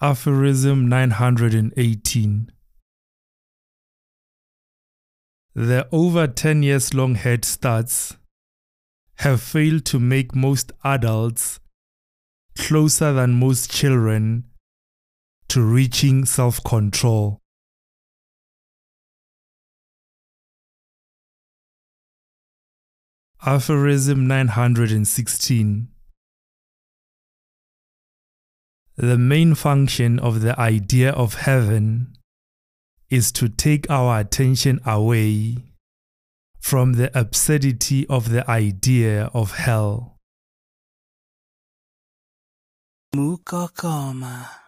Aphorism 918 The over 10 years long head starts have failed to make most adults closer than most children to reaching self control. Aphorism 916 The main function of the idea of heaven is to take our attention away from the absurdity of the idea of hell. Mukokoma.